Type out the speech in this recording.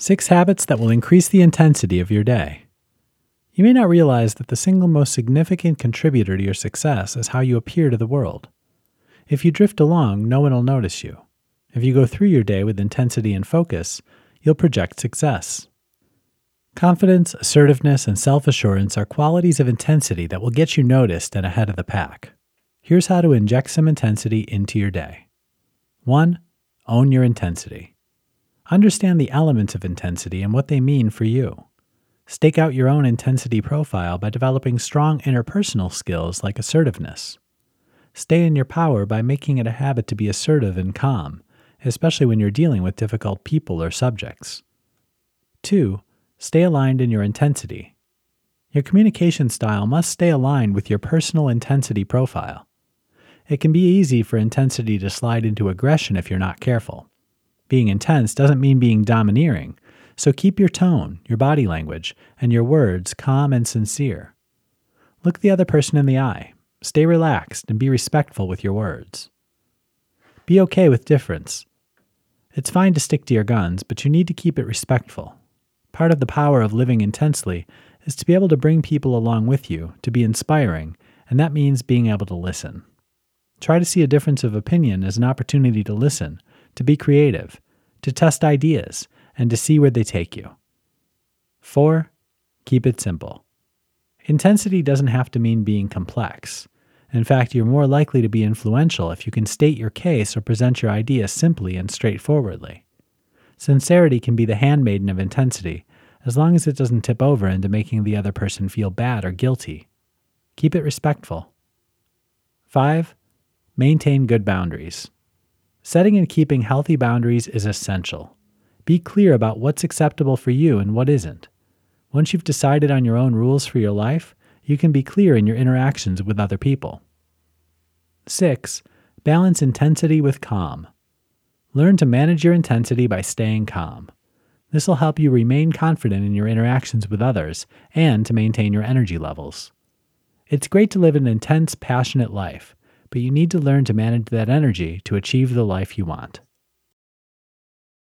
Six habits that will increase the intensity of your day. You may not realize that the single most significant contributor to your success is how you appear to the world. If you drift along, no one will notice you. If you go through your day with intensity and focus, you'll project success. Confidence, assertiveness, and self assurance are qualities of intensity that will get you noticed and ahead of the pack. Here's how to inject some intensity into your day 1. Own your intensity. Understand the elements of intensity and what they mean for you. Stake out your own intensity profile by developing strong interpersonal skills like assertiveness. Stay in your power by making it a habit to be assertive and calm, especially when you're dealing with difficult people or subjects. 2. Stay aligned in your intensity. Your communication style must stay aligned with your personal intensity profile. It can be easy for intensity to slide into aggression if you're not careful. Being intense doesn't mean being domineering, so keep your tone, your body language, and your words calm and sincere. Look the other person in the eye, stay relaxed, and be respectful with your words. Be okay with difference. It's fine to stick to your guns, but you need to keep it respectful. Part of the power of living intensely is to be able to bring people along with you, to be inspiring, and that means being able to listen. Try to see a difference of opinion as an opportunity to listen to be creative, to test ideas, and to see where they take you. 4. Keep it simple. Intensity doesn't have to mean being complex. In fact, you're more likely to be influential if you can state your case or present your idea simply and straightforwardly. Sincerity can be the handmaiden of intensity, as long as it doesn't tip over into making the other person feel bad or guilty. Keep it respectful. 5. Maintain good boundaries. Setting and keeping healthy boundaries is essential. Be clear about what's acceptable for you and what isn't. Once you've decided on your own rules for your life, you can be clear in your interactions with other people. 6. Balance intensity with calm. Learn to manage your intensity by staying calm. This will help you remain confident in your interactions with others and to maintain your energy levels. It's great to live an intense, passionate life, but you need to learn to manage that energy to achieve the life you want.